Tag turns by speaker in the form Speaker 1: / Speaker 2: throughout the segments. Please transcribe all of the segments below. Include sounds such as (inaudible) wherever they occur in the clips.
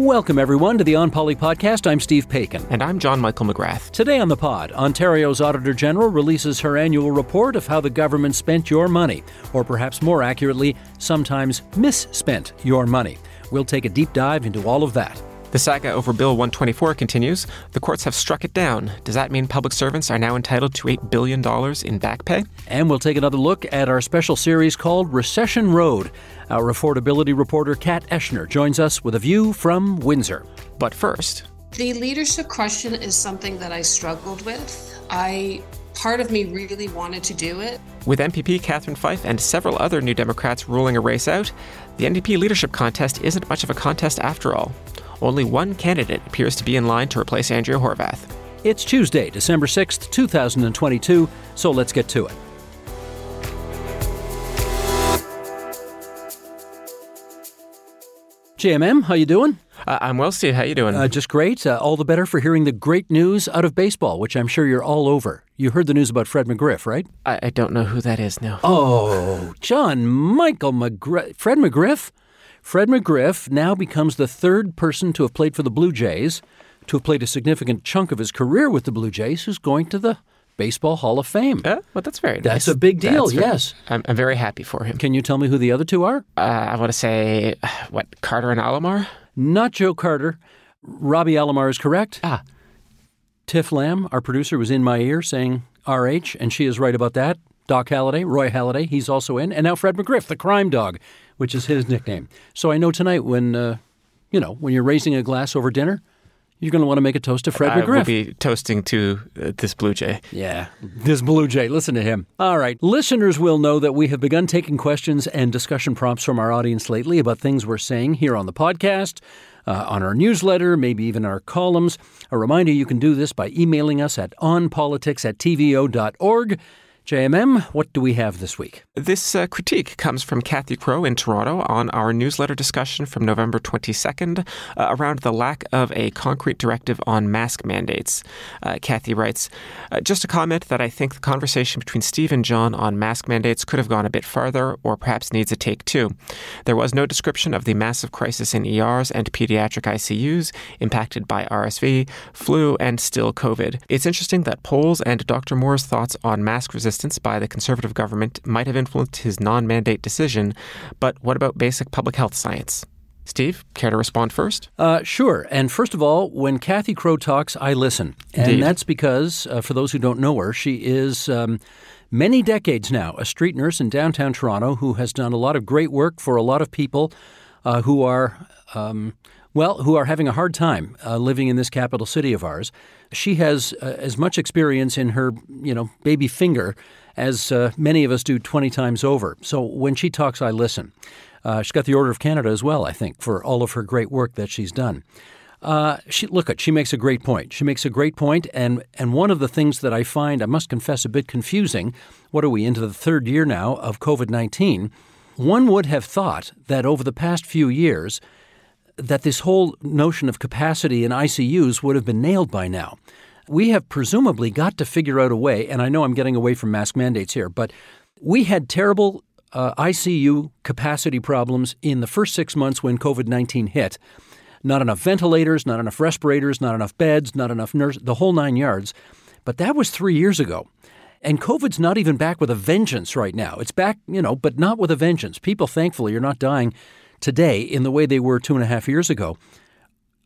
Speaker 1: Welcome, everyone, to the On Poly podcast. I'm Steve Paikin.
Speaker 2: And I'm John Michael McGrath.
Speaker 1: Today on the pod, Ontario's Auditor General releases her annual report of how the government spent your money, or perhaps more accurately, sometimes misspent your money. We'll take a deep dive into all of that.
Speaker 2: The saga over Bill 124 continues. The courts have struck it down. Does that mean public servants are now entitled to $8 billion in back pay?
Speaker 1: And we'll take another look at our special series called Recession Road. Our affordability reporter, Kat Eschner, joins us with a view from Windsor.
Speaker 2: But first,
Speaker 3: the leadership question is something that I struggled with. I part of me really wanted to do it.
Speaker 2: With MPP Catherine Fife and several other New Democrats ruling a race out, the NDP leadership contest isn't much of a contest after all. Only one candidate appears to be in line to replace Andrea Horwath.
Speaker 1: It's Tuesday, December 6th, 2022, so let's get to it. JMM, how you doing?
Speaker 2: Uh, I'm well, Steve. How you doing?
Speaker 1: Uh, just great. Uh, all the better for hearing the great news out of baseball, which I'm sure you're all over. You heard the news about Fred McGriff, right?
Speaker 2: I, I don't know who that is now.
Speaker 1: Oh, John Michael McGriff. Fred McGriff? Fred McGriff now becomes the third person to have played for the Blue Jays, to have played a significant chunk of his career with the Blue Jays, who's going to the Baseball Hall of Fame.
Speaker 2: Uh, well, that's very
Speaker 1: That's
Speaker 2: nice.
Speaker 1: a big deal,
Speaker 2: very-
Speaker 1: yes.
Speaker 2: I'm, I'm very happy for him.
Speaker 1: Can you tell me who the other two are?
Speaker 2: Uh, I want to say, (sighs) what, Carter and Alomar?
Speaker 1: Not Joe Carter. Robbie Alomar is correct.
Speaker 2: Ah.
Speaker 1: Tiff Lamb, our producer, was in my ear saying RH, and she is right about that. Doc Halladay, Roy Halladay, he's also in. And now Fred McGriff, the crime dog, which is his nickname. So I know tonight when, uh, you know, when you're raising a glass over dinner, you're going to want to make a toast to Fred
Speaker 2: I
Speaker 1: McGriff.
Speaker 2: will be toasting to uh, this Blue Jay.
Speaker 1: Yeah, this Blue Jay. Listen to him. All right. Listeners will know that we have begun taking questions and discussion prompts from our audience lately about things we're saying here on the podcast, uh, on our newsletter, maybe even our columns. A reminder you can do this by emailing us at onpolitics at tvo.org. JMM, what do we have this week?
Speaker 2: This uh, critique comes from Cathy Crowe in Toronto on our newsletter discussion from November 22nd uh, around the lack of a concrete directive on mask mandates. Uh, Cathy writes uh, Just a comment that I think the conversation between Steve and John on mask mandates could have gone a bit farther or perhaps needs a take two. There was no description of the massive crisis in ERs and pediatric ICUs impacted by RSV, flu, and still COVID. It's interesting that polls and Dr. Moore's thoughts on mask resistance by the Conservative government might have influenced his non mandate decision, but what about basic public health science? Steve, care to respond first?
Speaker 1: Uh, sure. And first of all, when Cathy Crowe talks, I listen. And
Speaker 2: Indeed.
Speaker 1: that's because, uh, for those who don't know her, she is um, many decades now a street nurse in downtown Toronto who has done a lot of great work for a lot of people uh, who are. Um, well, who are having a hard time uh, living in this capital city of ours. She has uh, as much experience in her, you know, baby finger as uh, many of us do 20 times over. So when she talks, I listen. Uh, she's got the Order of Canada as well, I think, for all of her great work that she's done. Uh, she look at she makes a great point. She makes a great point, and and one of the things that I find I must confess a bit confusing. What are we into the third year now of COVID nineteen? One would have thought that over the past few years, that this whole notion of capacity in ICUs would have been nailed by now. We have presumably got to figure out a way, and I know I'm getting away from mask mandates here, but we had terrible uh, ICU capacity problems in the first six months when COVID 19 hit. Not enough ventilators, not enough respirators, not enough beds, not enough nurses, the whole nine yards. But that was three years ago. And COVID's not even back with a vengeance right now. It's back, you know, but not with a vengeance. People, thankfully, are not dying today in the way they were two and a half years ago.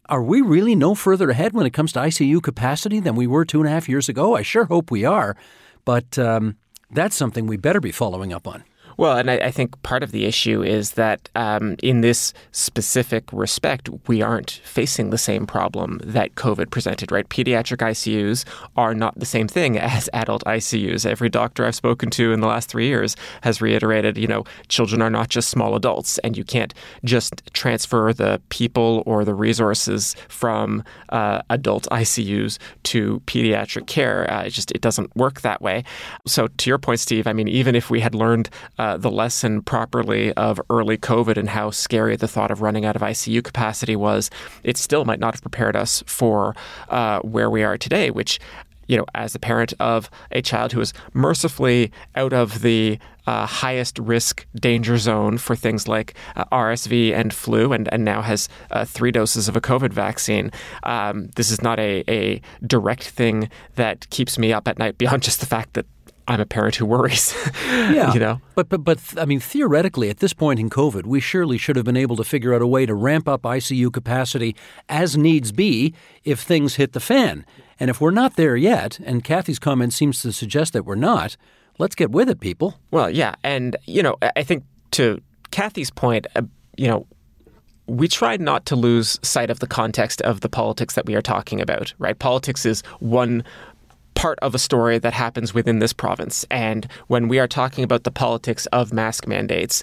Speaker 1: Are we really no further ahead when it comes to ICU capacity than we were two and a half years ago? I sure hope we are, but um, that's something we better be following up on.
Speaker 2: Well, and I, I, think part of the issue is that um, in this specific respect, we aren't facing the same problem that COVID presented, right? Pediatric ICUs are not the same thing (laughs) as adult ICUs. Every doctor I've spoken to in the last three years has reiterated, you know, children are not just small adults, and you can't just transfer the people or the resources from uh, adult ICUs to pediatric care. Uh, it just it doesn't work that way. So, to your point, Steve, I mean, even if we had learned uh, the lesson properly of early COVID and how scary the thought of running out of ICU capacity was, it still might not have prepared us for uh, where we are today, which you know, as a parent of a child who is mercifully out of the uh, highest risk danger zone for things like uh, RSV and flu, and, and now has uh, three doses of a COVID vaccine. Um, this is not a, a direct thing that keeps me up at night (laughs) beyond just the fact that I'm a parent who worries. (laughs)
Speaker 1: yeah,
Speaker 2: you know.
Speaker 1: But but but I mean, theoretically, at this point in COVID, we surely should have been able to figure out a way to ramp up ICU capacity as needs be if things hit the fan. And if we're not there yet, and Cathy's comment seems to suggest that we're not, let's get with it, people.
Speaker 2: Well, yeah, and you know, I think to Cathy's point, uh, you know, we tried not to lose sight of the context of the politics that we are talking about, right? Politics is one part of a story that happens within this province. And when we are talking about the politics of mask mandates,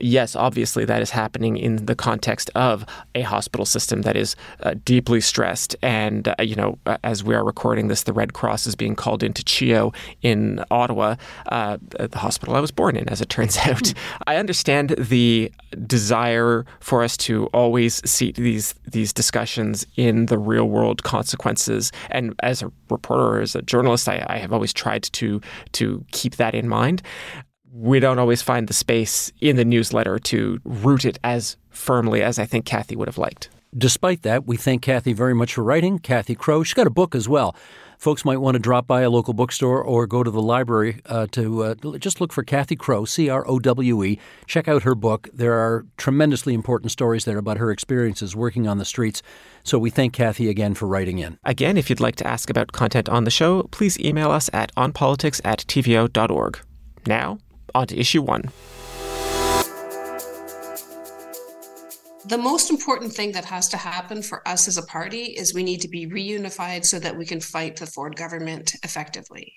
Speaker 2: yes, obviously that is happening in the context of a hospital system that is uh, deeply stressed. And, uh, you know, uh, as we are recording this, the Red Cross is being called into CHEO in Ottawa, uh, the hospital I was born in, as it turns out. I understand the desire for us to always see these these discussions in the real world consequences. And as a reporter or as a journalist, I, I have always tried to to keep that in mind we don't always find the space in the newsletter to root it as firmly as I think Cathy would have liked.
Speaker 1: Despite that, we thank Cathy very much for writing. Cathy Crowe. She's got a book as well. Folks might want to drop by a local bookstore or go to the library uh, to uh, just look for Cathy Crowe, C R O W E. Check out her book. There are tremendously important stories there about her experiences working on the streets. So we thank Cathy again for writing in.
Speaker 2: Again, if you'd like to ask about content on the show, please email us at onpolitics at tvo.org. Now, on issue one.
Speaker 3: The most important thing that has to happen for us as a party is we need to be reunified so that we can fight the Ford government effectively.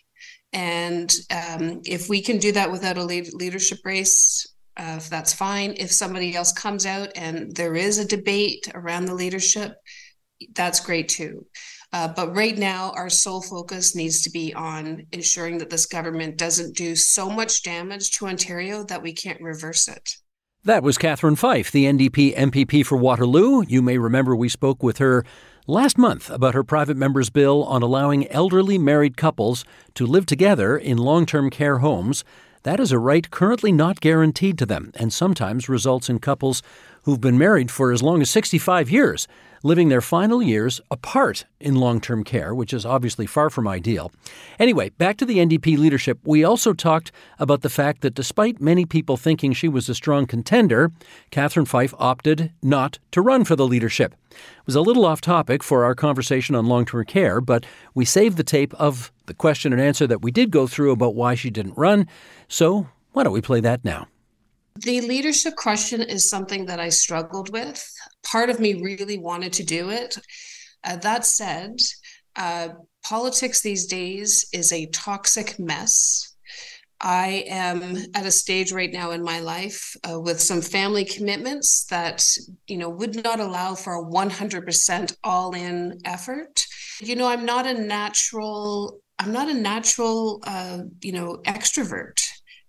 Speaker 3: And um, if we can do that without a leadership race, uh, that's fine. If somebody else comes out and there is a debate around the leadership, that's great too. Uh, but right now, our sole focus needs to be on ensuring that this government doesn't do so much damage to Ontario that we can't reverse it.
Speaker 1: That was Catherine Fife, the NDP MPP for Waterloo. You may remember we spoke with her last month about her private member's bill on allowing elderly married couples to live together in long term care homes. That is a right currently not guaranteed to them and sometimes results in couples who've been married for as long as 65 years living their final years apart in long term care, which is obviously far from ideal. Anyway, back to the NDP leadership. We also talked about the fact that despite many people thinking she was a strong contender, Catherine Fife opted not to run for the leadership. It was a little off topic for our conversation on long term care, but we saved the tape of the question and answer that we did go through about why she didn't run. So why don't we play that now?
Speaker 3: The leadership question is something that I struggled with. Part of me really wanted to do it. Uh, that said, uh, politics these days is a toxic mess. I am at a stage right now in my life uh, with some family commitments that you know would not allow for a 100% all-in effort. You know, I'm not a natural I'm not a natural uh, you know extrovert.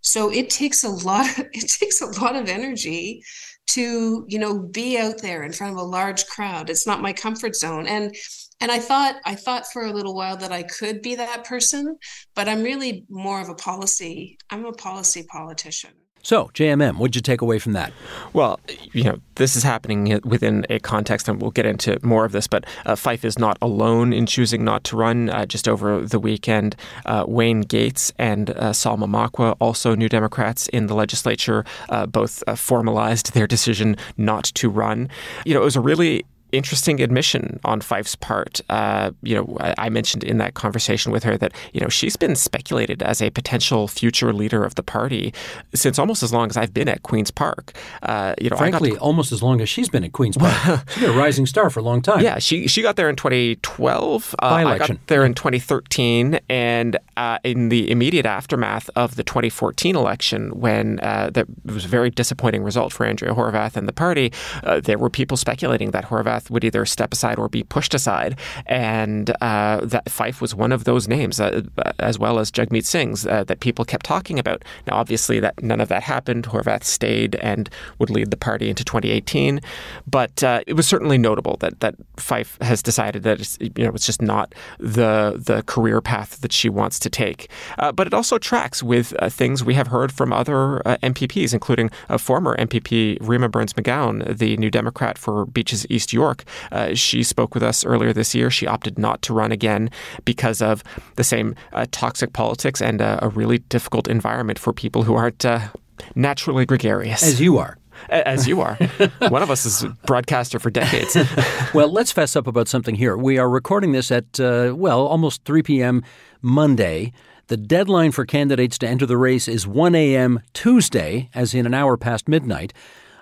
Speaker 3: So it takes a lot, (laughs) it takes a lot of energy to, you know, be out there in front of a large crowd. It's not my comfort zone. And and I thought I thought for a little while that I could be that person, but I'm really more of a policy, I'm a policy politician.
Speaker 1: So, JMM, what did you take away from that?
Speaker 2: Well, you know, this is happening within a context, and we'll get into more of this, but uh, Fife is not alone in choosing not to run. Uh, just over the weekend, uh, Wayne Gates and uh, Sol Mamakwa, also New Democrats in the legislature, uh, both uh, formalized their decision not to run. You know, it was a really interesting admission on Fife's part. Uh, you know, I, I, mentioned in that conversation with her that you know she's been speculated as a potential future leader of the party since almost as long as I've been at Queens Park.
Speaker 1: Uh, you know, frankly, to, almost as long as she's been at Queens Park. (laughs) she's been a rising star for a long time.
Speaker 2: Yeah, she she got there in 2012. Uh, I got there in 2013, and uh, in the immediate aftermath of the 2014 election, when uh, there was a very disappointing result for Andrea Horwath and the party, uh, there were people speculating that Would either step aside or be pushed aside, and uh, that Fife was one of those names, uh, as well as Jagmeet Singh's, uh, that people kept talking about. Now, obviously, that none of that happened. Horwath stayed and would lead the party into 2018, but uh, it was certainly notable that that Fife has decided that it's, you know it's just not the the career path that she wants to take. Uh, but it also tracks with uh, things we have heard from other MPPs, including former MPP Rima Berns-McGown, the New Democrat for Beaches East York. Uh, she spoke with us earlier this year. She opted not to run again because of the same uh, toxic politics and uh, a really difficult environment for people who aren't uh, naturally gregarious.
Speaker 1: As you are
Speaker 2: as you are. (laughs) One of us is a broadcaster for decades. (laughs)
Speaker 1: well, let's fess up about something here. We are recording this at, uh, well, almost 3 p.m. Monday. The deadline for candidates to enter the race is 1 a.m. Tuesday, as in an hour past midnight.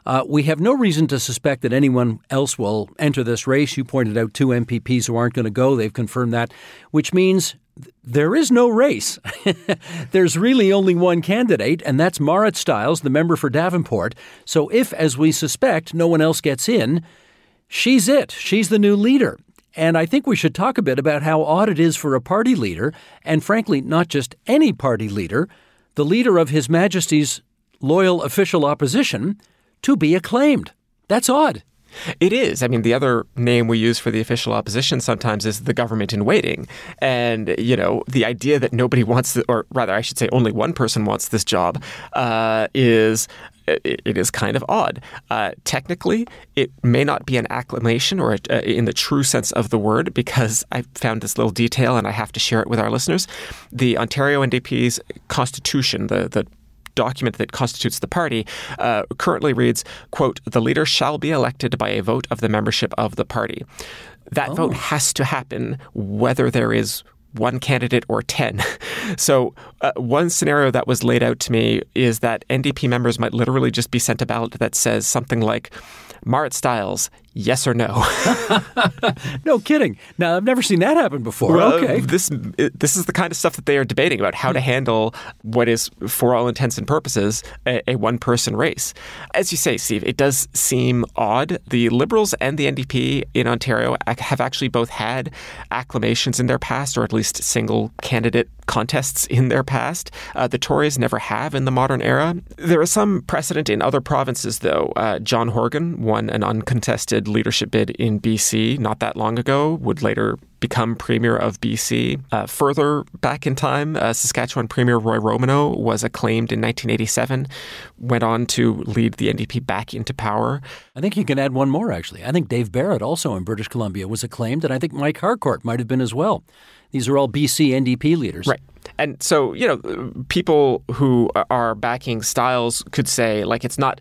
Speaker 1: Uh, we have no reason to suspect that anyone else will enter this race. You pointed out two MPPs who aren't going to go. They've confirmed that, which means there is no race. (laughs) There's really only one candidate, and that's Marit Stiles, the member for Davenport. So if, as we suspect, no one else gets in, she's it. She's the new leader. And I think we should talk a bit about how odd it is for a party leader, and frankly, not just any party leader, the leader of His Majesty's loyal official opposition, to be acclaimed. That's odd.
Speaker 2: It is. I mean, the other name we use for the official opposition sometimes is the government in waiting. And, you know, the idea that nobody wants, the, or rather, I should say only one person wants this job, uh, is it is kind of odd. Uh, technically, it may not be an acclamation or a, uh, in the true sense of the word because I found this little detail and I have to share it with our listeners. The Ontario NDP's constitution, the, the document that constitutes the party uh, currently reads, quote, the leader shall be elected by a vote of the membership of the party. That oh. vote has to happen whether there is one candidate or 10. (laughs) So, uh, one scenario that was laid out to me is that NDP members might literally just be sent a ballot that says something like, Marit Stiles, yes or no? (laughs) (laughs)
Speaker 1: no kidding. Now I've never seen that happen before.
Speaker 2: Well,
Speaker 1: okay,
Speaker 2: this this is the kind of stuff that they are debating about how to hmm. handle what is, for all intents and purposes, a, a one person race. As you say, Steve, it does seem odd. The Liberals and the NDP in Ontario have actually both had acclamations in their past, or at least single candidate contests in their past. Uh, the Tories never have in the modern era. There is some precedent in other provinces, though. Uh, John Horgan won an uncontested leadership bid in BC not that long ago, would later become Premier of BC. Uh, further back in time, uh, Saskatchewan Premier Roy Romanow was acclaimed in 1987, went on to lead the NDP back into power.
Speaker 1: I think you can add one more, actually. I think Dave Barrett, also in British Columbia, was acclaimed, and I think Mike Harcourt might have been as well. These are all BC NDP leaders.
Speaker 2: Right. And so, you know, people who are backing Stiles could say, like, it's not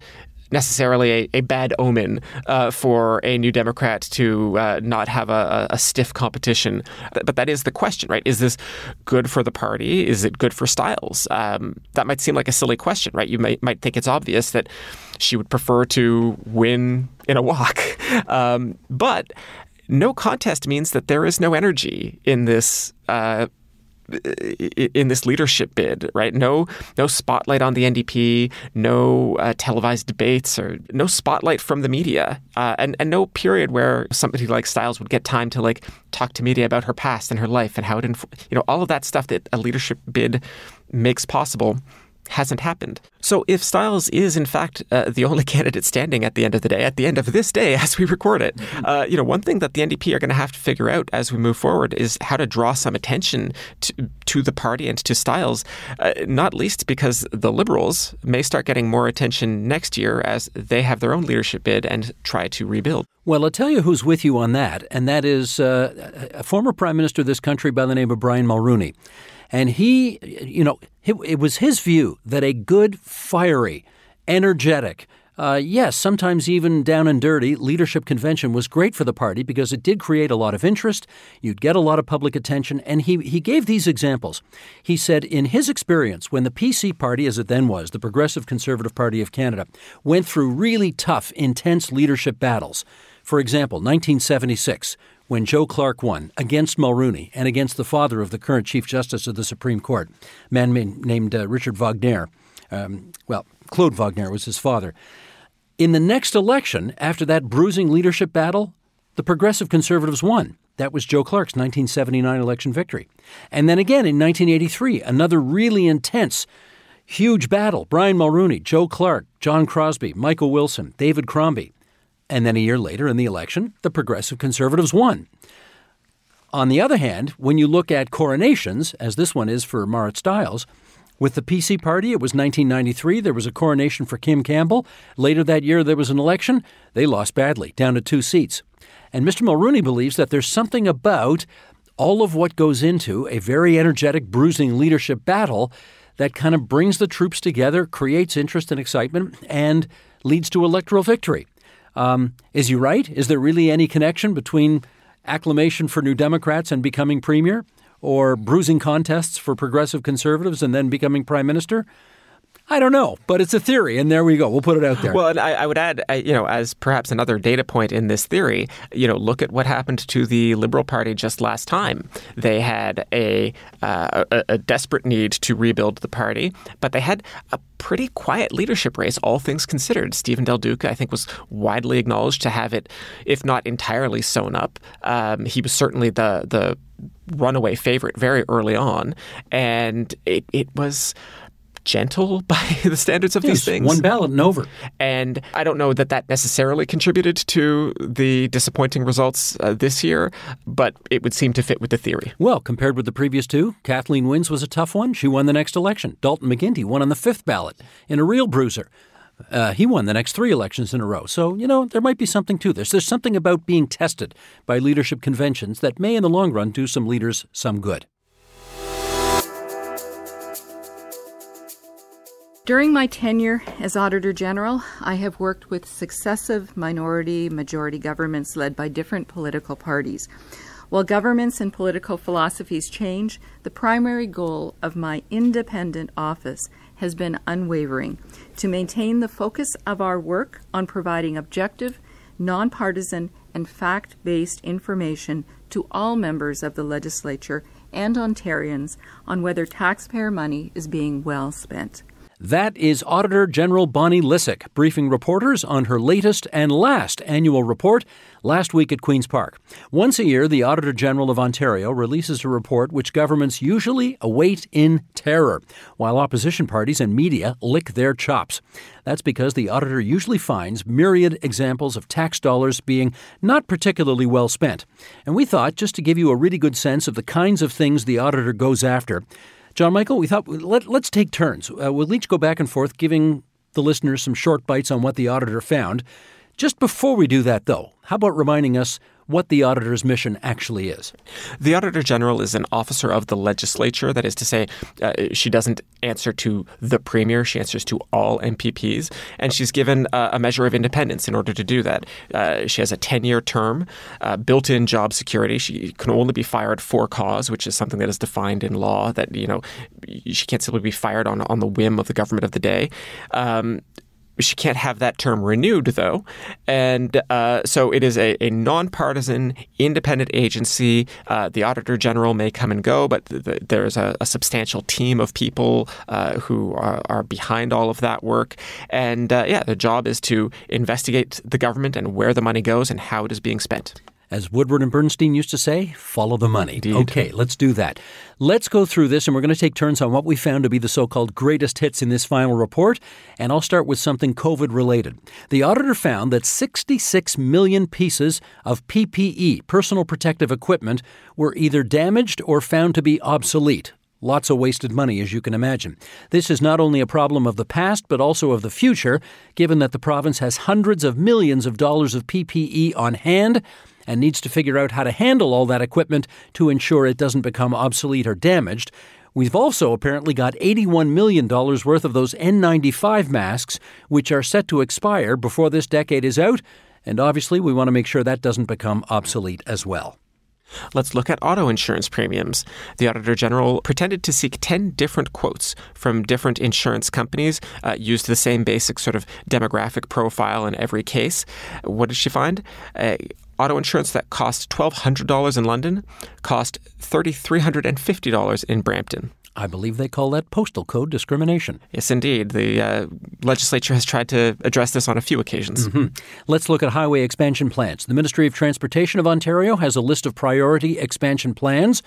Speaker 2: necessarily a, a bad omen uh, for a new Democrat to uh, not have a, a, stiff competition. But that is the question, right? Is this good for the party? Is it good for Stiles? Um, that might seem like a silly question, right? You might, might think it's obvious that she would prefer to win in a walk. (laughs) Um, but no contest means that there is no energy in this uh, in this leadership bid, right? No, no spotlight on the NDP, no uh, televised debates, or no spotlight from the media, uh, and and no period where somebody like Stiles would get time to like talk to media about her past and her life and how it, inf- you know, all of that stuff that a leadership bid makes possible hasn't happened. So if Stiles is in fact uh, the only (laughs) candidate standing at the end of the day, at the end of this day (laughs) as we record it, mm-hmm. uh, you know, one thing that the NDP are going to have to figure out as we move forward is how to draw some attention to, to the party and to Stiles, uh, not least because the Liberals may start getting more attention next year as they have their own leadership bid and try to rebuild.
Speaker 1: Well, I'll tell you who's with you on that, and that is uh, a former prime minister of this country by the name of Brian Mulroney. And he, you know, it, was his view that a good, fiery, energetic, uh, yes, sometimes even down and dirty, leadership convention was great for the party because it did create a lot of interest. You'd get a lot of public attention. And he, he gave these examples. He said, in his experience, when the PC party, as it then was, the Progressive Conservative Party of Canada, went through really tough, intense leadership battles, for example, 1976, when Joe Clark won against Mulroney and against the father of the current Chief Justice of the Supreme Court, a man named uh, Richard Wagner. Um, well, Claude Wagner was his father. In the next election, after that bruising leadership battle, the Progressive Conservatives won. That was Joe Clark's 1979 election victory. And then again in 1983, another really intense, huge battle. Brian Mulroney, Joe Clark, John Crosbie, Michael Wilson, David Crombie. And then a year later in the election, the Progressive Conservatives won. On the other hand, when you look at coronations, as this one is for Marit Stiles, with the PC party, it was 1993. There was a coronation for Kim Campbell. Later that year, there was an election. They lost badly, down to two seats. And Mr. Mulroney believes that there's something about all of what goes into a very energetic, bruising leadership battle that kind of brings the troops together, creates interest and excitement, and leads to electoral victory. Um, is he right? Is there really any connection between acclamation for New Democrats and becoming premier? or bruising contests for progressive conservatives and then becoming prime minister? I don't know, but it's a theory, and there we go. We'll put it out there.
Speaker 2: Well, and I, I would add, you know, as perhaps another data point in this theory, you know, look at what happened to the Liberal Party just last time. They had a, uh, a, a desperate need to rebuild the party, but they had a pretty quiet leadership race, all things considered. Stephen Del Duca, I think, was widely acknowledged to have it, if not entirely sewn up. Um, he was certainly the the runaway favorite very early on, and it it was gentle (laughs) by the standards of
Speaker 1: yes,
Speaker 2: these things.
Speaker 1: One ballot and over.
Speaker 2: And I don't know that that necessarily contributed to the disappointing results uh, this year, but it would seem to fit with the theory.
Speaker 1: Well, compared with the previous two, Kathleen Wynne's was a tough one. She won the next election. Dalton McGuinty won on the fifth ballot in a real bruiser. Uh, he won the next three elections in a row. So, you know, there might be something to this. There's something about being tested by leadership conventions that may, in the long run, do some leaders some good.
Speaker 4: During my tenure as Auditor General, I have worked with successive minority majority governments led by different political parties. While governments and political philosophies change, the primary goal of my independent office has been unwavering to maintain the focus of our work on providing objective, nonpartisan, and fact based information to all members of the legislature and Ontarians on whether taxpayer money is being well spent.
Speaker 1: That is Auditor General Bonnie Lysyk briefing reporters on her latest and last annual report last week at Queen's Park. Once a year, the Auditor General of Ontario releases a report which governments usually await in terror, while opposition parties and media lick their chops. That's because the auditor usually finds myriad examples of tax dollars being not particularly well spent. And we thought, just to give you a really good sense of the kinds of things the auditor goes after, John Michael, we thought let, us take turns. Uh, we'll each go back and forth, giving the listeners some short bites on what the auditor found. Just before we do that, though, how about reminding us what the auditor's mission actually is.
Speaker 2: The Auditor General is an officer of the legislature. That is to say, uh, she doesn't answer to the Premier, she answers to all MPPs. And she's given uh, a measure of independence in order to do that. Uh, she has a 10 year term, uh, built in job security. She can only be fired for cause, which is something that is defined in law that, you know, she can't simply be fired on, on the whim of the government of the day. Um, she can't have that term renewed, though. And uh, so it is a, a, nonpartisan, independent agency. Uh, the Auditor General may come and go, but the, there's a, a, substantial team of people uh, who are, are, behind all of that work. And uh, yeah, the job is to investigate the government and where the money goes and how it is being spent.
Speaker 1: As Woodward and Bernstein used to say, follow the money.
Speaker 2: Indeed.
Speaker 1: Okay, let's do that. Let's go through this, and we're going to take turns on what we found to be the so called greatest hits in this final report. And I'll start with something COVID related. The auditor found that 66 million pieces of PPE, personal protective equipment, were either damaged or found to be obsolete. Lots of wasted money, as you can imagine. This is not only a problem of the past, but also of the future, given that the province has hundreds of millions of dollars of PPE on hand and needs to figure out how to handle all that equipment to ensure it doesn't become obsolete or damaged, We've also apparently got $81 million worth of those N95 masks, which are set to expire before this decade is out. And obviously, we want to make sure that doesn't become obsolete as well.
Speaker 2: Let's look at auto insurance premiums. The Auditor General pretended to seek 10 different quotes from different insurance companies, uh, used the same basic sort of demographic profile in every case. What did she find? Uh, auto insurance that cost $1,200 in London cost $3,350 in Brampton.
Speaker 1: I believe they call that postal code discrimination.
Speaker 2: Yes, indeed. The uh, legislature has tried to address this on a few occasions.
Speaker 1: Mm-hmm. Let's look at highway expansion plans. The Ministry of Transportation of Ontario has a list of priority expansion plans.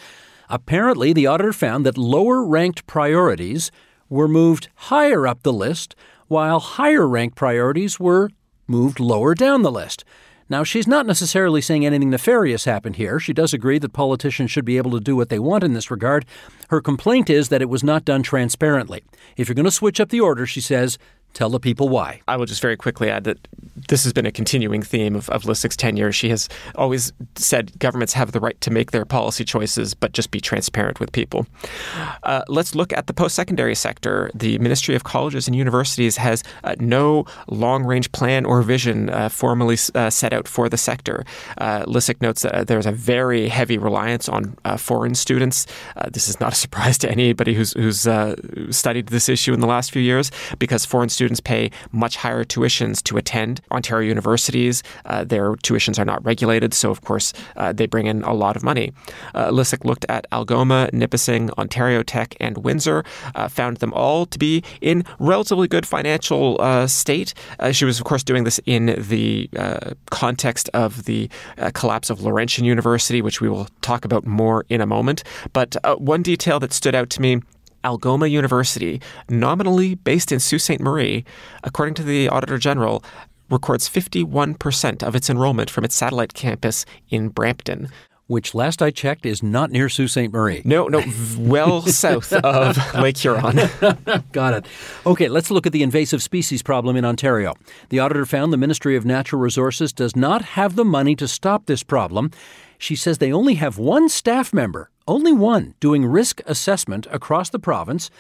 Speaker 1: Apparently, the auditor found that lower ranked priorities were moved higher up the list, while higher ranked priorities were moved lower down the list. Now, she's not necessarily saying anything nefarious happened here. She does agree that politicians should be able to do what they want in this regard. Her complaint is that it was not done transparently. If you're going to switch up the order, she says, Tell the people why.
Speaker 2: I will just very quickly add that this has been a continuing theme of, of Lysyk's tenure. She has always said governments have the right to make their policy choices, but just be transparent with people. Uh, let's look at the post secondary sector. The Ministry of Colleges and Universities has uh, no long range plan or vision uh, formally uh, set out for the sector. Uh, Lysyk notes that uh, there's a very heavy reliance on foreign students. this is not a (laughs) surprise to anybody who's, who's studied this issue in the last few years because foreign students students pay much higher tuitions to attend Ontario universities. Uh, their tuitions are not regulated, so of course uh, they bring in a lot of money. Uh, Lysyk looked at Algoma, Nipissing, Ontario Tech, and Windsor, uh, found them all to be in relatively good financial uh, state. Uh, she was, of course, doing this in the context of the collapse of Laurentian University, which we will talk about more in a moment. But one detail that stood out to me Algoma University, nominally based in Sault Ste. Marie, according to the Auditor General, records 51% of its enrollment from its satellite campus in Brampton.
Speaker 1: Which, last I checked, is not near Sault Ste. Marie.
Speaker 2: No, no, well (laughs) south of Lake Huron. (laughs)
Speaker 1: Got it. Okay, let's look at the invasive species problem in Ontario. The auditor found the Ministry of Natural Resources does not have the money to stop this problem. She says they only have one staff member only one doing risk assessment across the province.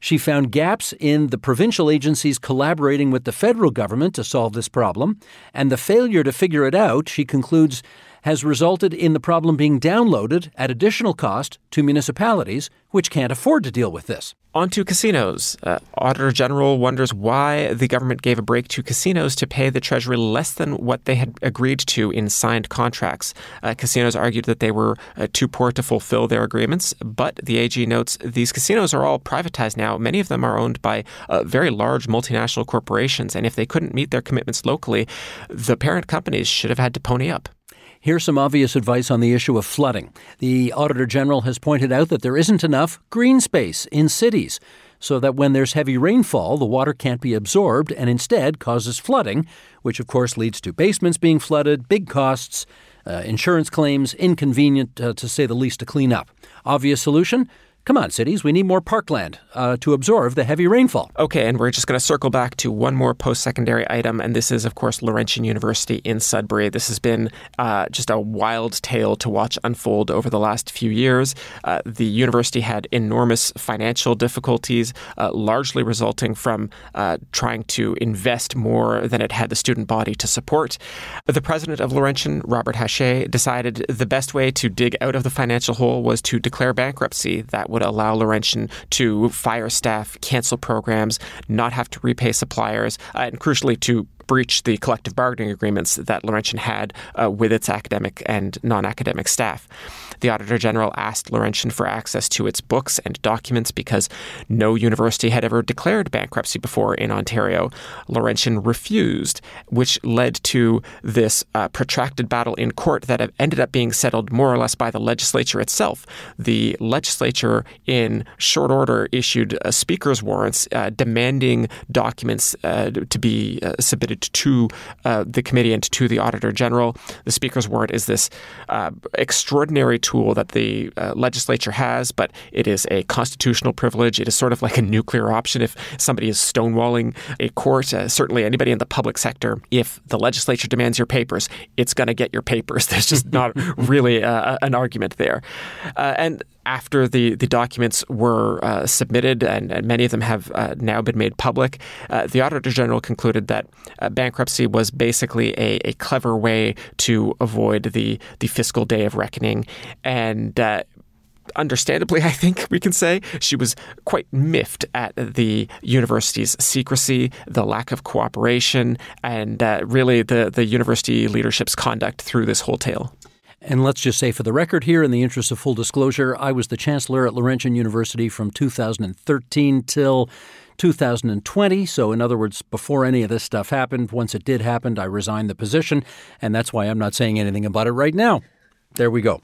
Speaker 1: She found gaps in the provincial agencies collaborating with the federal government to solve this problem, and the failure to figure it out, she concludes, has resulted in the problem being downloaded at additional cost to municipalities which can't afford to deal with this.
Speaker 2: On to casinos. Uh, Auditor General wonders why the government gave a break to casinos to pay the Treasury less than what they had agreed to in signed contracts. Uh, casinos argued that they were uh, too poor to fulfill their agreements, but the AG notes these casinos are all privatized now. Many of them are owned by uh, very large multinational corporations, and if they couldn't meet their commitments locally, the parent companies should have had to pony up.
Speaker 1: Here's some obvious advice on the issue of flooding. The Auditor General has pointed out that there isn't enough green space in cities, so that when there's heavy rainfall, the water can't be absorbed and instead causes flooding, which of course leads to basements being flooded, big costs, uh, insurance claims, inconvenient uh, to say the least to clean up. Obvious solution? Come on, cities, we need more parkland uh, to absorb the heavy rainfall.
Speaker 2: Okay, and we're just going to circle back to one more post secondary item, and this is, of course, Laurentian University in Sudbury. This has been uh, just a wild tale to watch unfold over the last few years. Uh, the university had enormous financial difficulties, uh, largely resulting from uh, trying to invest more than it had the student body to support. The president of Laurentian, Robert Haché, decided the best way to dig out of the financial hole was to declare bankruptcy. That would would allow Laurentian to fire staff, cancel programs, not have to repay suppliers, uh, and crucially to breach the collective bargaining agreements that Laurentian had uh, with its academic and non academic staff. The Auditor General asked Laurentian for access to its books and documents because no university had ever declared bankruptcy before in Ontario. Laurentian refused, which led to this uh, protracted battle in court that ended up being settled more or less by the legislature itself. The legislature, in short order, issued uh, speaker's warrants uh, demanding documents uh, to be uh, to uh, the committee and to the Auditor General. The Speaker's warrant is this uh, extraordinary tool that the uh, legislature has, but it is a constitutional privilege. It is sort of like a nuclear option if somebody is stonewalling a court. Uh, certainly, anybody in the public sector, if the legislature demands your papers, it's going to get your papers. (laughs) There's just not really uh, an argument there. Uh, and after the, the documents were uh, submitted, and, and, many of them have uh, now been made public, uh, the Auditor General concluded that uh, bankruptcy was basically a, a clever way to avoid the, the fiscal day of reckoning. And uh, understandably, (laughs) I think we can say, she was quite miffed at the university's secrecy, the lack of cooperation, and uh, really the, the university leadership's conduct through this whole tale.
Speaker 1: And let's just say for the record here, in the interest of full disclosure, I was the chancellor at Laurentian University from 2013 till 2020. So, in other words, before any of this stuff happened, once it did happen, I resigned the position. And that's why I'm not saying anything about it right now. There we go.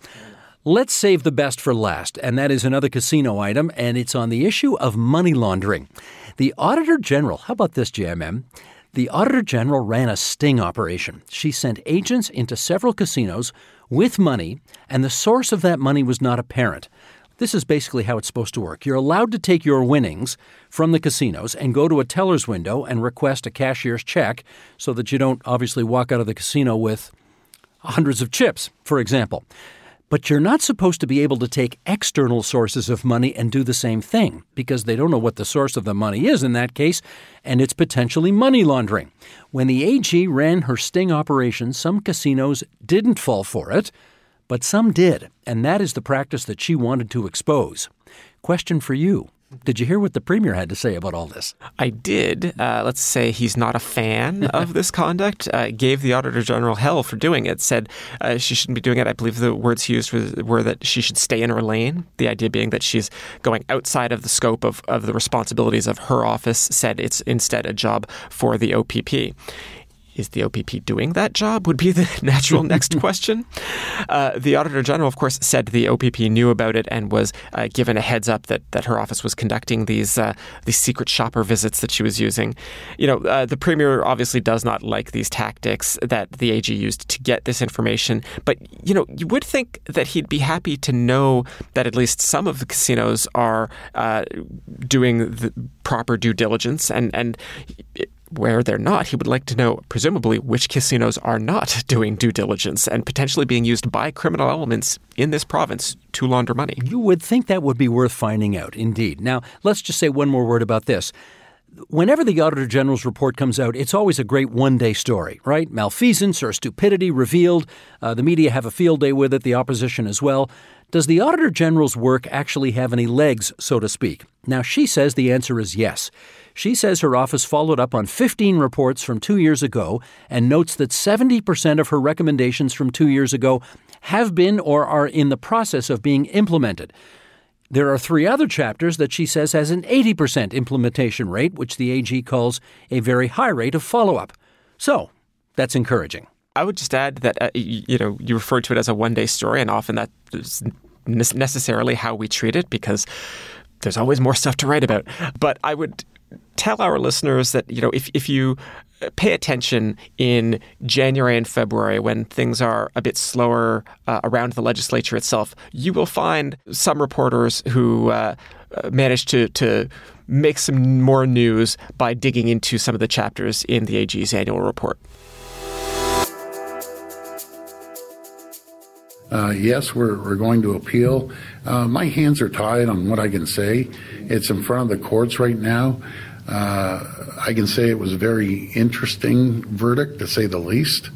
Speaker 1: Let's save the best for last, and that is another casino item, and it's on the issue of money laundering. The Auditor General, how about this, JMM? The Auditor General ran a sting operation. She sent agents into several casinos with money, and the source of that money was not apparent. This is basically how it's supposed to work. You're allowed to take your winnings from the casinos and go to a teller's window and request a cashier's check so that you don't obviously walk out of the casino with hundreds of chips, for example. But you're not supposed to be able to take external sources of money and do the same thing because they don't know what the source of the money is in that case, and it's potentially money laundering. When the AG ran her sting operation, some casinos didn't fall for it, but some did, and that is the practice that she wanted to expose. Question for you did you hear what the premier had to say about all this?
Speaker 2: I did. Uh, let's say he's not a fan (laughs) of this conduct. Uh, gave the auditor general hell for doing it. Said uh, she shouldn't be doing it. I believe the words he used were, were, that she should stay in her lane. The idea being that she's going outside of the scope of, of the responsibilities of her office. Said it's instead a job for the OPP is the OPP doing that job? Would be the (laughs) natural next (laughs) question. Uh, the Auditor General, of course, said the OPP knew about it and was uh, given a heads up that, that her office was conducting these uh, these secret shopper visits that she was using. You know, uh, the Premier obviously does not like these tactics that the AG used to get this information, but you know, you would think that he'd be happy to know that at least some of the casinos are uh, doing the proper due diligence and and. Where they're not, he would like to know, presumably, which casinos are not (laughs) doing due diligence and potentially being used by criminal elements in this province to launder money.
Speaker 1: You would think that would be worth finding out, indeed. Now, let's just say one more word about this. Whenever the Auditor General's report comes out, it's always a great one day story, right? Malfeasance or stupidity revealed. Uh, the media have a field day with it, the opposition as well. Does the Auditor General's work actually have any legs, so to speak? Now, she says the answer is yes. She says her office followed up on 15 reports from two years ago and notes that 70% of her recommendations from two years ago have been or are in the process of being implemented. There are three other chapters that she says has an 80% implementation rate, which the AG calls a very high rate of follow up. So, that's encouraging.
Speaker 2: I would just add that uh, you know you refer to it as a one day story, and often that is necessarily how we treat it because there's always more stuff to write about. But I would tell our listeners that you know if if you pay attention in January and February when things are a bit slower uh, around the legislature itself, you will find some reporters who uh, uh manage to to make some more news by digging into some of the chapters in the AG's annual report.
Speaker 5: Uh, yes, we're, we're going to appeal. Uh, my hands are tied on what I can say. It's in front of the courts right now. Uh, I can say it was a very interesting verdict, to say the least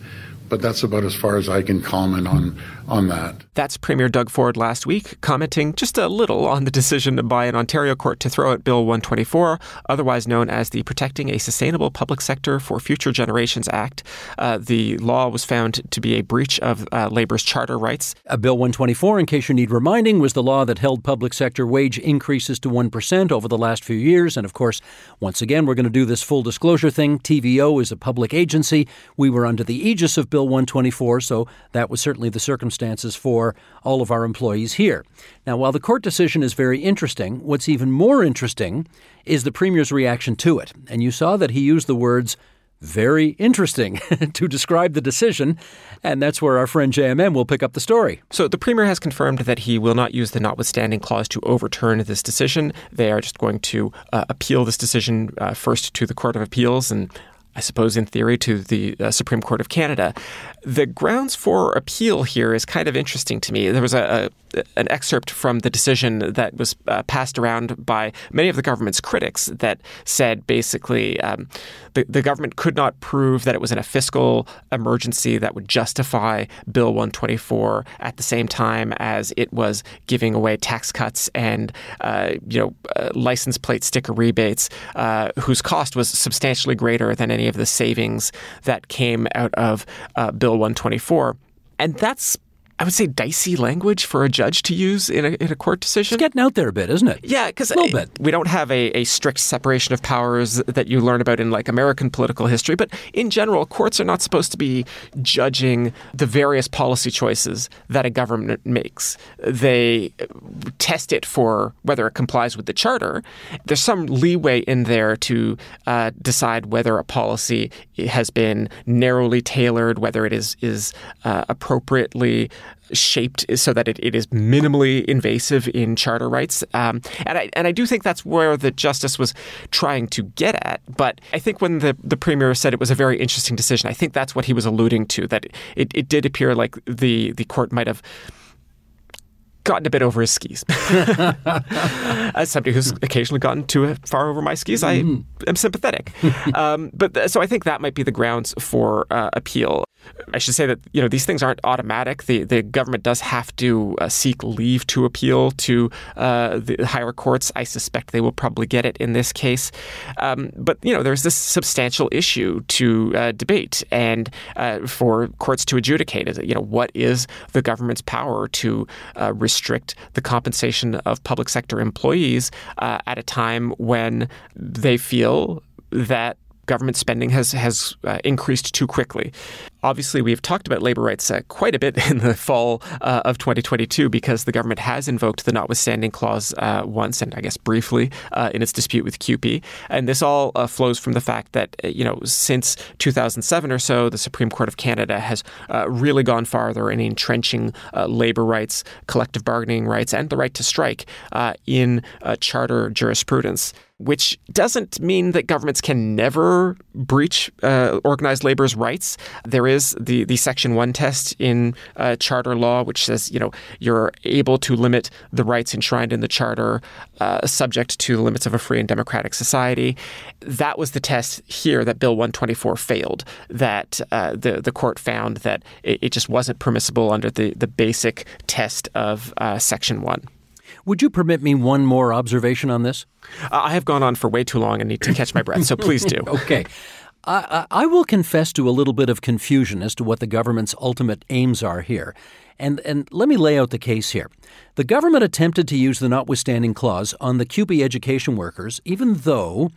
Speaker 5: but that's about as far as I can comment on on that.
Speaker 2: That's Premier Doug Ford last week, commenting just a little on the decision by an Ontario court to throw out Bill 124, otherwise known as the Protecting a Sustainable Public Sector for Future Generations Act. Uh, the law was found to be a breach of uh, labor's charter rights.
Speaker 1: Uh, Bill 124, in case you need reminding, was the law that held public sector wage increases to 1% over the last few years. And of course, once again, we're going to do this full disclosure thing. TVO is a public agency. We were under the aegis of Bill Bill 124, so that was certainly the circumstances for all of our employees here. Now, while the court decision is very interesting, what's even more interesting is the Premier's reaction to it. And you saw that he used the words, very interesting (laughs) to describe the decision, and that's where our friend JMM will pick up the story.
Speaker 2: So, the Premier has confirmed that he will not use the notwithstanding clause to overturn this decision. They are just going to uh, appeal this decision uh, first to the Court of Appeals, and I suppose, in theory, to the uh, Supreme Court of Canada. The grounds for appeal here is kind of interesting to me. There was a, a an excerpt from the decision that was uh, passed around by many of the government's critics that said basically um, the, the government could not prove that it was in a fiscal emergency that would justify Bill 124 at the same time as it was giving away tax cuts and uh, you know uh, license plate sticker rebates, uh, whose cost was substantially greater than any of the savings that came out of uh, Bill 124. And that's I would say dicey language for a judge to use in a, in a court decision.
Speaker 1: It's getting out there a bit, isn't it?
Speaker 2: Yeah, because
Speaker 1: a little bit.
Speaker 2: We don't have a, a strict separation of powers that you learn about in like American political history, but in general, courts are not supposed to be judging the various policy choices that a government makes. They test it for whether it complies with the charter. There's some leeway in there to uh, decide whether a policy has been narrowly tailored, whether it is is uh, appropriately shaped so that it, it is minimally invasive in charter rights. Um, and I and I do think that's where the justice was trying to get at. But I think when the, the premier said it was a very interesting decision, I think that's what he was alluding to. That it, it did appear like the the court might have gotten a bit over his skis. (laughs) As somebody who's occasionally gotten too far over my skis, I mm. am sympathetic. (laughs) um, but so I think that might be the grounds for uh, appeal. I should say that you know these things aren't automatic. The the government does have to uh, seek leave to appeal to uh, the higher courts. I suspect they will probably get it in this case. Um, but you know there's this substantial issue to uh, debate and uh, for courts to adjudicate. Is you know what is the government's power to uh, restrict the compensation of public sector employees uh, at a time when they feel that government spending has has uh, increased too quickly. Obviously, we've talked about labor rights uh, quite a bit (laughs) in the fall uh, of 2022 because the government has invoked the notwithstanding clause uh, once and I guess briefly uh, in its dispute with CUPE. And this all uh, flows from the fact that, you know, since 2007 or so, the Supreme Court of Canada has really gone farther in entrenching labor rights, collective bargaining rights, and the right to strike in charter jurisprudence which doesn't mean that governments can never breach uh, organized labor's rights. There is the, the Section 1 test in uh, charter law, which says, you know, you're able to limit the rights enshrined in the charter uh, subject to the limits of a free and democratic society. That was the test here that Bill 124 failed, that uh, the, the court found that it, it, just wasn't permissible under the, the basic test of uh, Section 1.
Speaker 1: Would you permit me one more observation on this?
Speaker 2: Uh, I have gone on for way too long and need to catch my breath, so please do. (laughs)
Speaker 1: okay. I, I, will confess to a little bit of confusion as to what the government's ultimate aims are here. And, and let me lay out the case here. The government attempted to use the notwithstanding clause on the CUPE education workers, even though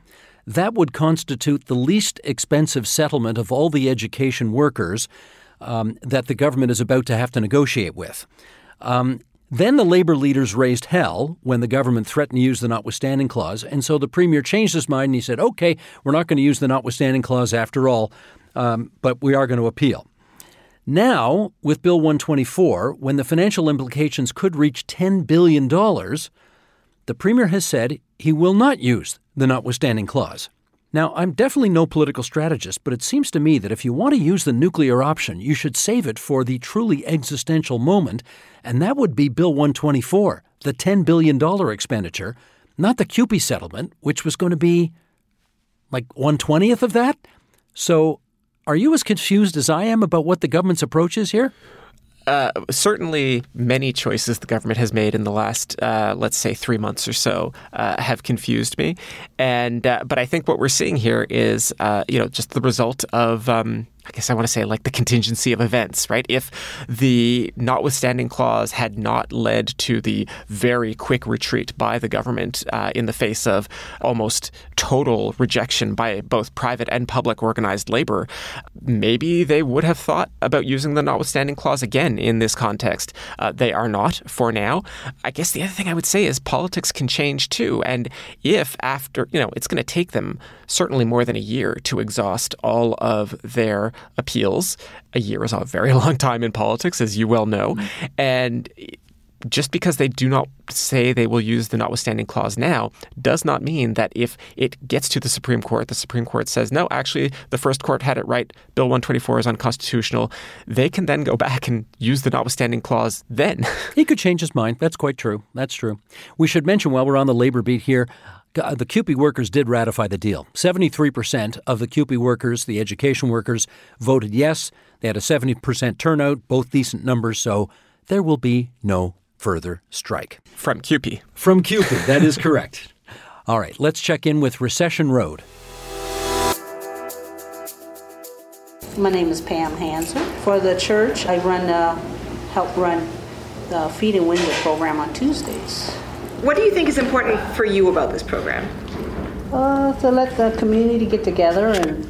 Speaker 1: that would constitute the least expensive settlement of all the education workers um, that the government is about to have to negotiate with. Um, then the labor leaders raised hell when the government threatened to use the notwithstanding clause, and so the premier changed his mind and he said, okay, we're not going to use the notwithstanding clause after all, um, but we are going to appeal. Now, with Bill 124, when the financial implications could reach $10 billion, the premier has said he will not use the notwithstanding clause. Now, I'm definitely no political strategist, but it seems to me that if you want to use the nuclear option, you should save it for the truly existential moment, and that would be Bill 124, the $10 billion expenditure, not the CUPE settlement, which was going to be like 120th of that. So, are you as confused as I am about what the government's approach is here?
Speaker 2: Uh, certainly, many choices the government has made in the last, uh, let's say, three months or so, uh, have confused me. And uh, but I think what we're seeing here is, uh, you know, just the result of um, I guess I want to say like the contingency of events, right? If the notwithstanding clause had not led to the very quick retreat by the government uh, in the face of almost total rejection by both private and public organized labor, maybe they would have thought about using the notwithstanding clause again in this context. Uh, they are not for now. I guess the other thing I would say is politics can change too. And if after, you know, it's going to take them certainly more than a year to exhaust all of their appeals. A year is a very (laughs) long time in politics, as you well know. Mm-hmm. And just because they do not say they will use the notwithstanding clause now does not mean that if it gets to the Supreme Court, the Supreme Court says, no, actually, the first court had it right, Bill 124 is unconstitutional, they can then go back and use the notwithstanding clause then. (laughs)
Speaker 1: he could change his mind. That's quite true. That's true. We should mention while we're on the labor beat here, the CUPE workers did ratify the deal. 73% of the CUPE workers, the education workers, voted yes. They had a 70% turnout, both decent numbers, so there will be no further strike.
Speaker 2: From CUPE.
Speaker 1: From CUPE, that is correct. (laughs) All right, let's check in with Recession Road.
Speaker 6: My name is Pam Hansen. For the church, I run, uh, help run the Feeding Windsor program on Tuesdays.
Speaker 7: What do you think is important for you about this program?
Speaker 6: Uh, to let the community get together and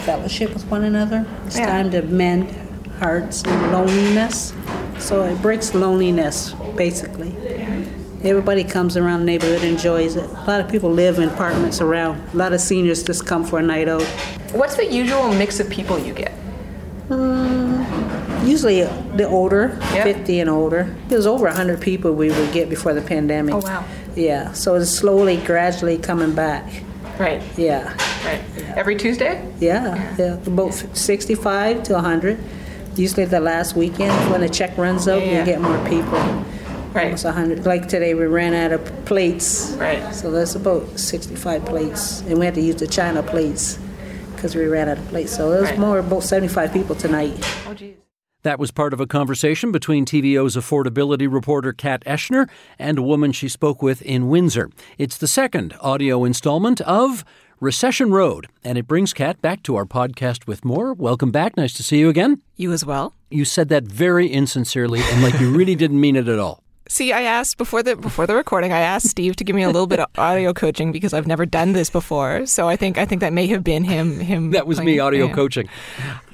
Speaker 6: fellowship with one another. It's yeah. time to mend hearts and loneliness. So it breaks loneliness, basically. Yeah. Everybody comes around the neighborhood, enjoys it. A lot of people live in apartments around. A lot of seniors just come for a night out.
Speaker 7: What's the usual mix of people you get?
Speaker 6: Um, usually the older, yep. 50 and older. It was over 100 people we would get before the pandemic.
Speaker 7: Oh, wow.
Speaker 6: Yeah, so it's slowly, gradually coming back.
Speaker 7: Right.
Speaker 6: Yeah.
Speaker 7: Right. Every Tuesday?
Speaker 6: Yeah, yeah. About 65 to 100. Usually the last weekend when the check runs out, yeah, yeah. get more people.
Speaker 7: Right.
Speaker 6: Almost 100. Like today, we ran out of plates.
Speaker 7: Right.
Speaker 6: So that's about 65 plates. And we had to use the China plates because we ran out of plates. So it was right. more, about 75 people tonight.
Speaker 7: Oh, geez.
Speaker 1: That was part of a conversation between TVO's affordability reporter Kat Eschner and a woman she spoke with in Windsor. It's the second audio installment of Recession Road, and it brings Kat back to our podcast with more. Welcome back. Nice to see you again.
Speaker 8: You as well.
Speaker 1: You said that very insincerely and like you really didn't mean it at all.
Speaker 8: See, I asked before the before the recording. I asked Steve to give me a little bit of audio coaching because I've never done this before. So I think I think that may have been him. Him.
Speaker 1: That was me audio yeah. coaching.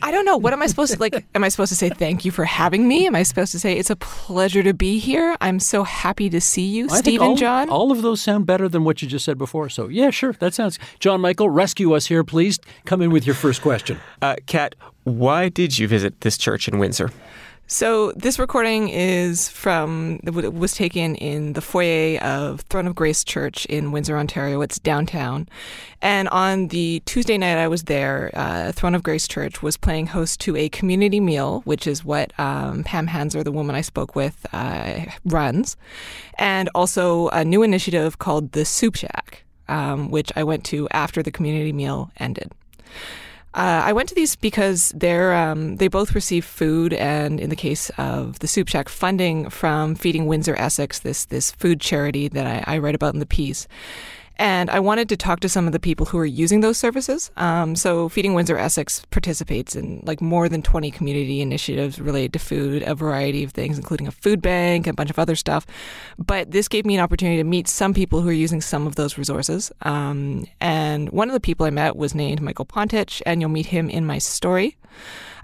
Speaker 8: I don't know. What am I supposed to like? Am I supposed to say thank you for having me? Am I supposed to say it's a pleasure to be here? I'm so happy to see you, I Steve
Speaker 1: and
Speaker 8: John.
Speaker 1: All of those sound better than what you just said before. So yeah, sure, that sounds. John Michael, rescue us here, please. Come in with your first question.
Speaker 2: Uh, Kat, why did you visit this church in Windsor?
Speaker 8: So this recording is from was taken in the foyer of Throne of Grace Church in Windsor, Ontario. It's downtown, and on the Tuesday night I was there, uh, Throne of Grace Church was playing host to a community meal, which is what um, Pam Hansen, the woman I spoke with, uh, runs, and also a new initiative called the Soup Shack, um, which I went to after the community meal ended. Uh, I went to these because they're um, they both receive food, and in the case of the Soup Shack, funding from Feeding Windsor Essex, this this food charity that I, I write about in the piece. And I wanted to talk to some of the people who are using those services. Um, so Feeding Windsor Essex participates in like more than 20 community initiatives related to food, a variety of things, including a food bank, a bunch of other stuff. But this gave me an opportunity to meet some people who are using some of those resources. Um, and one of the people I met was named Michael Pontich, and you'll meet him in my story.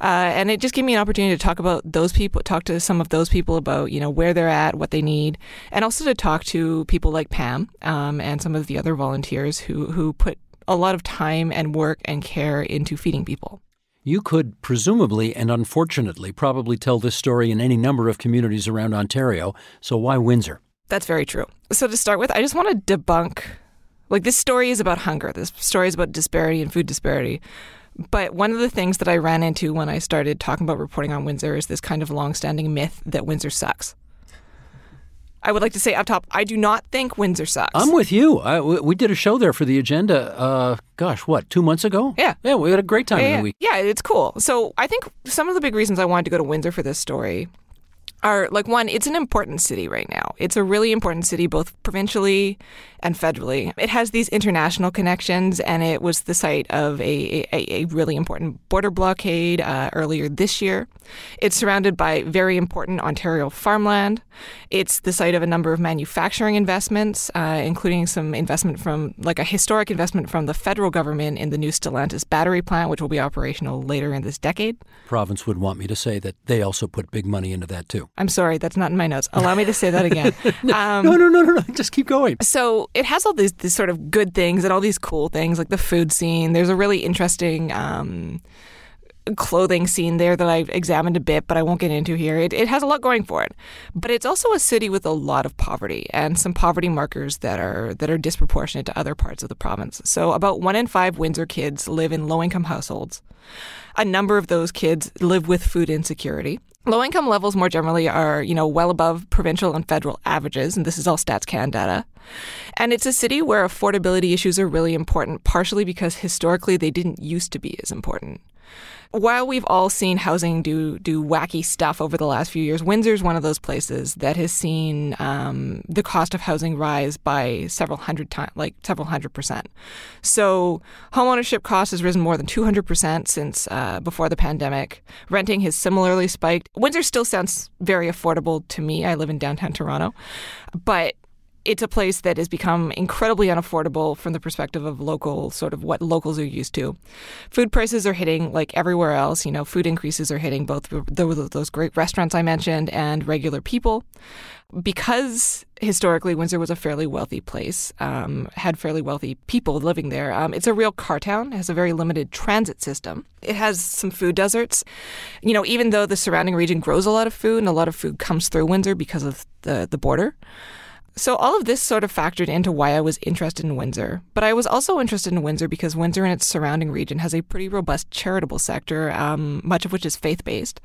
Speaker 8: Uh, and it just gave me an opportunity to talk about those people, talk to some of those people about you know where they're at, what they need, and also to talk to people like Pam um, and some of the other volunteers who who put a lot of time and work and care into feeding people.
Speaker 1: You could presumably and unfortunately probably tell this story in any number of communities around Ontario. So why Windsor?
Speaker 8: That's very true. So to start with, I just want to debunk like this story is about hunger. This story is about disparity and food disparity. But one of the things that I ran into when I started talking about reporting on Windsor is this kind of long-standing myth that Windsor sucks. I would like to say up top, I do not think Windsor sucks.
Speaker 1: I'm with you. I, we did a show there for the agenda. Uh, gosh, what two months ago?
Speaker 8: Yeah,
Speaker 1: yeah, we had a great time
Speaker 8: yeah,
Speaker 1: in
Speaker 8: the
Speaker 1: week.
Speaker 8: Yeah, it's cool. So I think some of the big reasons I wanted to go to Windsor for this story are like one, it's an important city right now. It's a really important city, both provincially and federally. It has these international connections, and it was the site of a, a, a really important border blockade uh, earlier this year. It's surrounded by very important Ontario farmland. It's the site of a number of manufacturing investments, uh, including some investment from, like a historic investment from the federal government in the new Stellantis battery plant, which will be operational later in this decade.
Speaker 1: Province would want me to say that they also put big money into that too.
Speaker 8: I'm sorry, that's not in my notes. Allow me to say that again.
Speaker 1: Um, (laughs) no, no, no, no, no. Just keep going.
Speaker 8: So it has all these, these sort of good things and all these cool things like the food scene. There's a really interesting. Um, clothing scene there that I've examined a bit, but I won't get into here. It, it has a lot going for it, but it's also a city with a lot of poverty and some poverty markers that are that are disproportionate to other parts of the province. So about one in five Windsor kids live in low income households. A number of those kids live with food insecurity. Low income levels more generally are, you know, well above provincial and federal averages, and this is all Stats Can data. And it's a city where affordability issues are really important, partially because historically they didn't used to be as important while we've all seen housing do do wacky stuff over the last few years, Windsor's one of those places that has seen um, the cost of housing rise by several hundred times, like several hundred percent. So homeownership cost has risen more than two hundred percent since uh, before the pandemic. Renting has similarly spiked. Windsor still sounds very affordable to me. I live in downtown Toronto, but it's a place that has become incredibly unaffordable from the perspective of local sort of what locals are used to. Food prices are hitting like everywhere else. You know, food increases are hitting both those great restaurants I mentioned and regular people. Because historically Windsor was a fairly wealthy place, um, had fairly wealthy people living there. Um, it's a real car town. Has a very limited transit system. It has some food deserts. You know, even though the surrounding region grows a lot of food and a lot of food comes through Windsor because of the the border. So, all of this sort of factored into why I was interested in Windsor. But I was also interested in Windsor because Windsor and its surrounding region has a pretty robust charitable sector, um, much of which is faith based.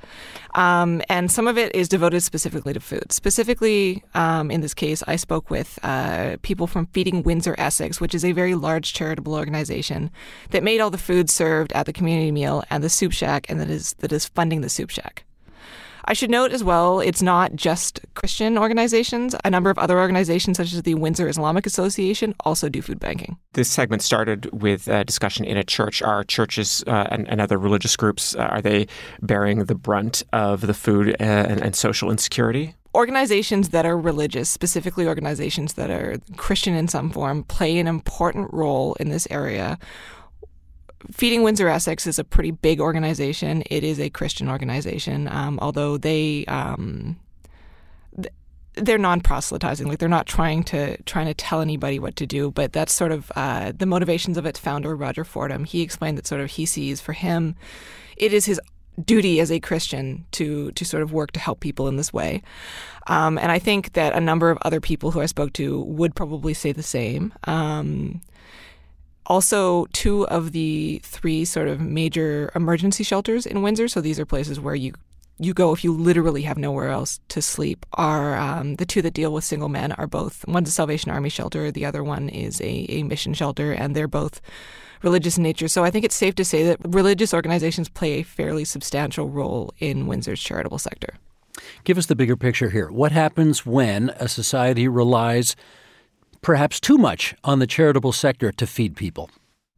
Speaker 8: Um, and some of it is devoted specifically to food. Specifically, um, in this case, I spoke with uh, people from Feeding Windsor Essex, which is a very large charitable organization that made all the food served at the community meal and the soup shack, and that is, that is funding the soup shack. I should note as well, it's not just Christian organizations. A number of other organizations, such as the Windsor Islamic Association, also do food banking.
Speaker 2: This segment started with a discussion in a church. Are churches uh, and, and, other religious groups, uh, are they bearing the brunt of the food uh, and, and social insecurity?
Speaker 8: organizations that are religious, specifically organizations that are Christian in some form, play an important role in this area Feeding Windsor Essex is a pretty big organization. It is a Christian organization, um, although they um, they're non-proselytizing. Like they're not trying to trying to tell anybody what to do. But that's sort of uh, the motivations of its founder, Roger Fordham. He explained that sort of he sees for him, it is his duty as a Christian to to sort of work to help people in this way. Um, and I think that a number of other people who I spoke to would probably say the same. Um, also two of the three sort of major emergency shelters in Windsor. So these are places where you you go if you literally have nowhere else to sleep. Are um, the two that deal with single men are both one's a Salvation Army shelter, the other one is a, a mission shelter, and they're both religious in nature. So I think it's safe to say that religious organizations play a fairly substantial role in Windsor's charitable sector.
Speaker 1: Give us the bigger picture here. What happens when a society relies perhaps too much on the charitable sector to feed people?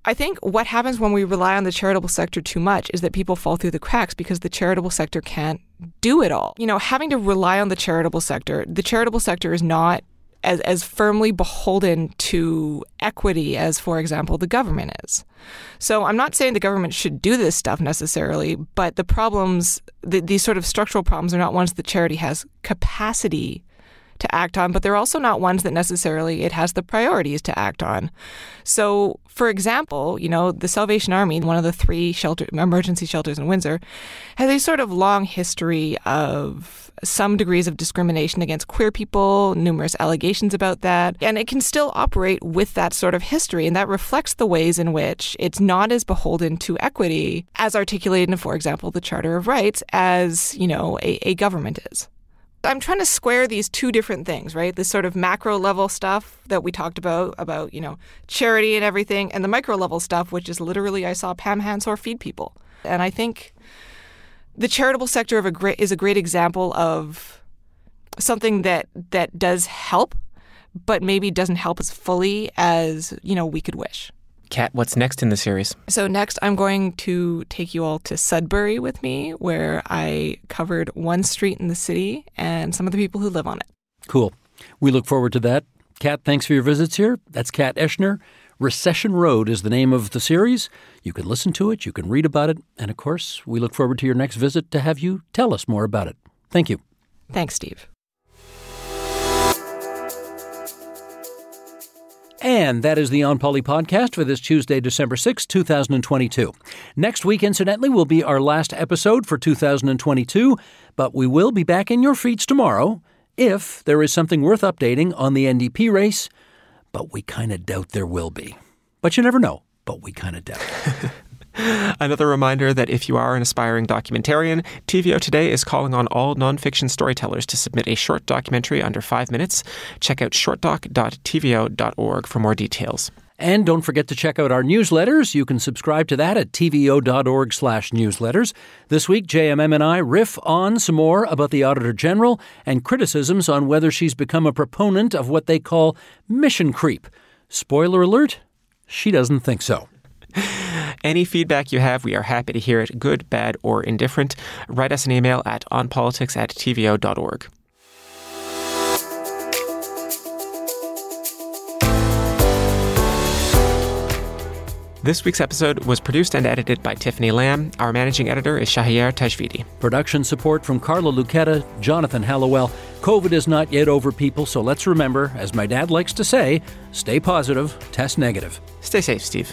Speaker 8: I think what happens when we rely on the charitable sector too much is that people fall through the cracks because the charitable sector can't do it all. You know, having to rely on the charitable sector, the charitable sector is not as, as firmly beholden to equity as, for example, the government is. So I'm not saying the government should do this stuff necessarily, but the problems, the, these sort of structural problems, are not ones that charity has capacity to act on, but they're also not ones that necessarily it has the priorities to act on. So, for example, you know, the Salvation Army, one of the three shelter emergency shelters in Windsor, has a sort of long history of some degrees of discrimination against queer people, numerous allegations about that, and it can still operate with that sort of history, and that reflects the ways in which it's not as beholden to equity as articulated in, for example, the Charter of Rights as, you know, a, a government is. I'm trying to square these two different things, right? This sort of macro level stuff that we talked about, about, you know, charity and everything, and the micro level stuff, which is literally I saw Pam Hansen feed people. And I think the charitable sector of a great, is a great example of something that that does help, but maybe doesn't help as fully as, you know, we could wish.
Speaker 2: Kat, what's next in the series?
Speaker 8: So, next, I'm going to take you all to Sudbury with me, where I covered one street in the city and some of the people who live on it.
Speaker 1: Cool. We look forward to that. Kat, thanks for your visits here. That's Kat Eschner. Recession Road is the name of the series. You can listen to it, you can read about it, and of course, we look forward to your next visit to have you tell us more about it. Thank you.
Speaker 8: Thanks, Steve.
Speaker 1: And that is the On Poly podcast for this Tuesday, December 6, 2022. Next week, incidentally, will be our last episode for 2022, but we will be back in your feeds tomorrow if there is something worth updating on the NDP race, but we kind of doubt there will be. But you never know, but we kind of doubt. (laughs)
Speaker 2: Another reminder that if you are an aspiring documentarian, TVO Today is calling on all nonfiction storytellers to submit a short documentary under five minutes. Check out shortdoc.tvo.org for more details.
Speaker 1: And don't forget to check out our newsletters. You can subscribe to that at tvo.org slash newsletters. This week, JMM and I riff on some more about the Auditor General and criticisms on whether she's become a proponent of what they call mission creep. Spoiler alert, she doesn't think so.
Speaker 2: Any feedback you have, we are happy to hear it, good, bad, or indifferent. Write us an email at onpolitics at tvo.org. This week's episode was produced and edited by Tiffany Lamb. Our managing editor is Shahriar Tajvidi.
Speaker 1: Production support from Carla Lucetta, Jonathan Hallowell. COVID is not yet over, people, so let's remember, as my dad likes to say, stay positive, test negative.
Speaker 2: Stay safe, Steve.